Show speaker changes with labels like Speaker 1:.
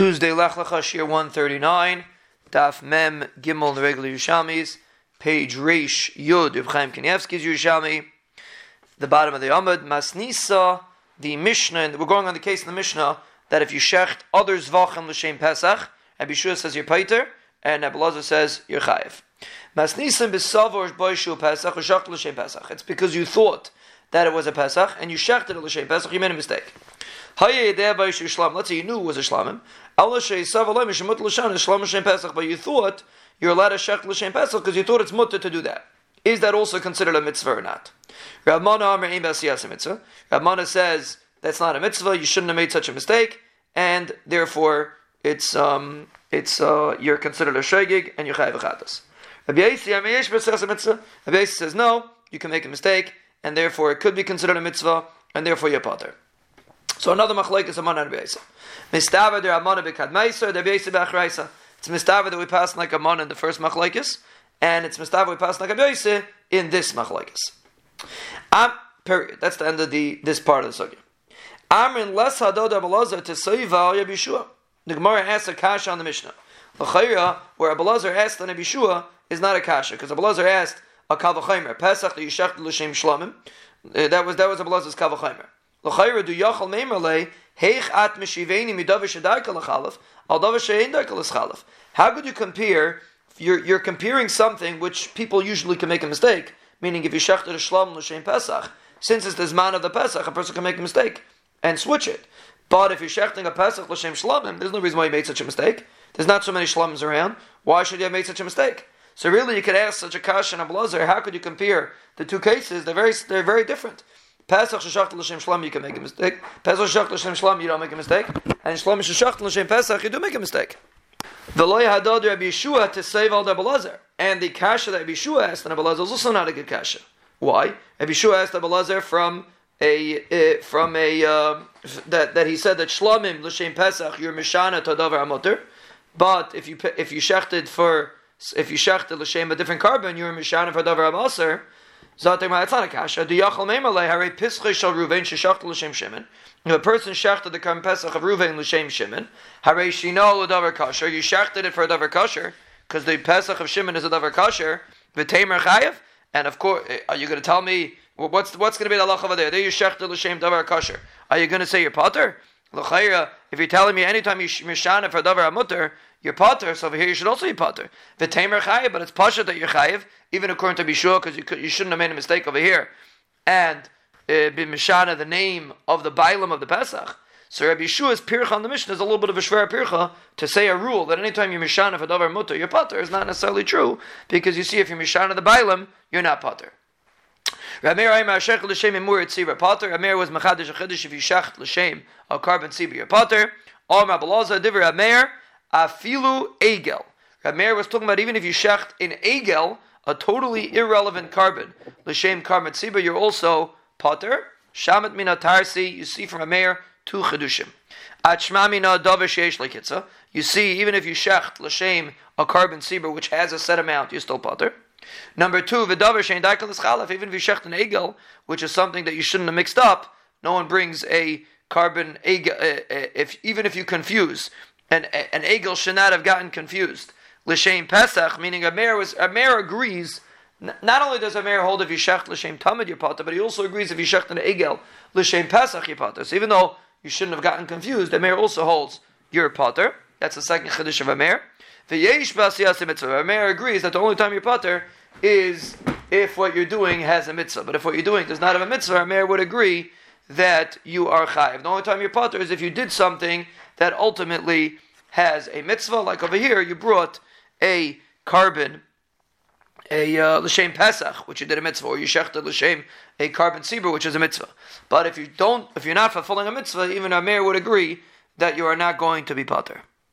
Speaker 1: Tuesday, Lech Lecha, Shiur 139, Daf Mem Gimel, the regular Yerushalmis, page Reish Yud, Reb Chaim Kanievsky's the bottom of the Amud, Masnisa, the Mishnah, and we're going on the case in the Mishnah, that if you shecht others vachem l'shem Pesach, Abishua Shua says you're paiter, and Abelazar says you're chayiv. Masnisim b'savor boishu Pesach, l'shem Pesach. It's because you thought that it was a Pesach, and you shechted it l'shem Pesach, you made a mistake. Let's say you knew it was a shlamim. But you thought you're allowed to shech l'shem pesach because you thought it's mutter to do that. Is that also considered a mitzvah or not? Rav Mana says that's not a mitzvah. You shouldn't have made such a mistake, and therefore it's um, it's uh, you're considered a shegig and you're chayav chatas. Rabbi Yossi says no, you can make a mistake, and therefore it could be considered a mitzvah, and therefore you're potter. So another machlek is a man beisa. Mistava der amana bekad meiser der. It's mistava that we pass like a man in the first machlekes, and it's mistava we pass like a beisa in this machlekes. Um, period. That's the end of the this part of the sugya. Amrin les hadod abelazar to soiva al Yabishua. The Gemara asks a kasha on the Mishnah. L'chayra, where Abelazar asked on Abishua, is not a kasha because Abelazar asked a kavachaymer Pesach the yishach l'shem shlamim. Uh, that was that was a Abelazar's kavachaymer. L'chayra du yachal meimerle heich at mishiveni midav shedarka l'chalaf al dav shein darka l'chalaf. How could you compare? You're, you're comparing something which people usually can make a mistake. Meaning, if you shechted a shlam l'shem pesach, since it's the man of the pesach, a person can make a mistake and switch it. But if you're shechting a pesach l'shem shlamim, there's no reason why you made such a mistake. There's not so many shlams around. Why should you have made such a mistake? So really, you could ask such a question of blazer. How could you compare the two cases? They're very, they're very different. Pesach sheshachtel l'shem shlam, you can make a mistake. Pesach sheshachtel l'shem shlam, you don't make a mistake. And shlam sheshachtel l'shem pesach, you do make a mistake. V'loy hadod Rabbi Yeshua to save all the. And the kasha that Rabbi Yeshua asked on Abelazar is also not a good kasha. Why? Rabbi Yeshua asked Abelazar from a uh, from a uh, that that he said that shlamim l'shem pesach you're mishana tadavar amoter, but if you if you shechted for if you shechted l'shem a different korban you're mishana for davar amoser. Zatim not a kasha. The yachal memalei hare pischei shal Ruvain sheshachta l'shem Shimon. If a person shechted the karm pesach of Ruvain l'shem Shimon, hare shino l'davar kasher. You shechted it for a davar kasher because the pesach of Shimon is a davar kasher. V'temer chayev. And of course, are you going to tell me what's what's going to be the halacha over there? There you shechted l'shem davar kasher. Are you going to say you're potter? L'chayra, if you're telling me anytime you mishana for davar amutter, you're potter. So over here you should also be potter. V'temer chayev, but it's pasha that you're chayev even according to Bishua, because you, you shouldn't have made a mistake over here, and uh, be Mishana, the name of the Bailam of the Pesach. So Rabbi Yeshua's pircha on the Mishnah is a little bit of a shver pircha to say a rule that anytime you're Mishana for Davar Mutter, you're Potter is not necessarily true, because you see if you're Mishana the Bailam, you're not Potter. Rabbi Meir Shech l'shem imur tzibur Potter. Rabbi was mechadish a chiddush if you shecht l'shem a korban you're Potter. Rabbi Lazar divrei Rabbi afilu egel. Rabbi was talking about even if you shecht in egel, a totally irrelevant korban. L'shem korban tziba, you're also potter. Shamet mina tarsi, you see from Meir, two chedushim. You see even if you shecht l'shem a korban tziba which has a set amount, you're still potter. Number two, v'davar shein daikal chalaf, even if you shecht an egel, which is something that you shouldn't have mixed up, no one brings a korban egel, uh, uh, if, even if you confuse, an, an egel should not have gotten confused l'shem Pesach, meaning a Meir was a Meir agrees. Not only does a Meir hold if yishach l'shem tamid yipata, but he also agrees if yishach an egel l'shem Pesach yipata. So even though you shouldn't have gotten confused, the Meir also holds your potter. That's the second chiddush of a Meir. The yesh mitzvah. A Meir agrees that the only time you're potter is if what you're doing has a mitzvah. But if what you're doing does not have a mitzvah, a Meir would agree that you are chayiv. The only time you're potter is if you did something that ultimately has a mitzvah. Like over here, you brought a korban, a uh, l'shem pesach, which you did a mitzvah, or you shechted l'shem a korban sibur, which is a mitzvah. But if you don't, if you're not fulfilling a mitzvah, even a Meir would agree that you are not going to be potter.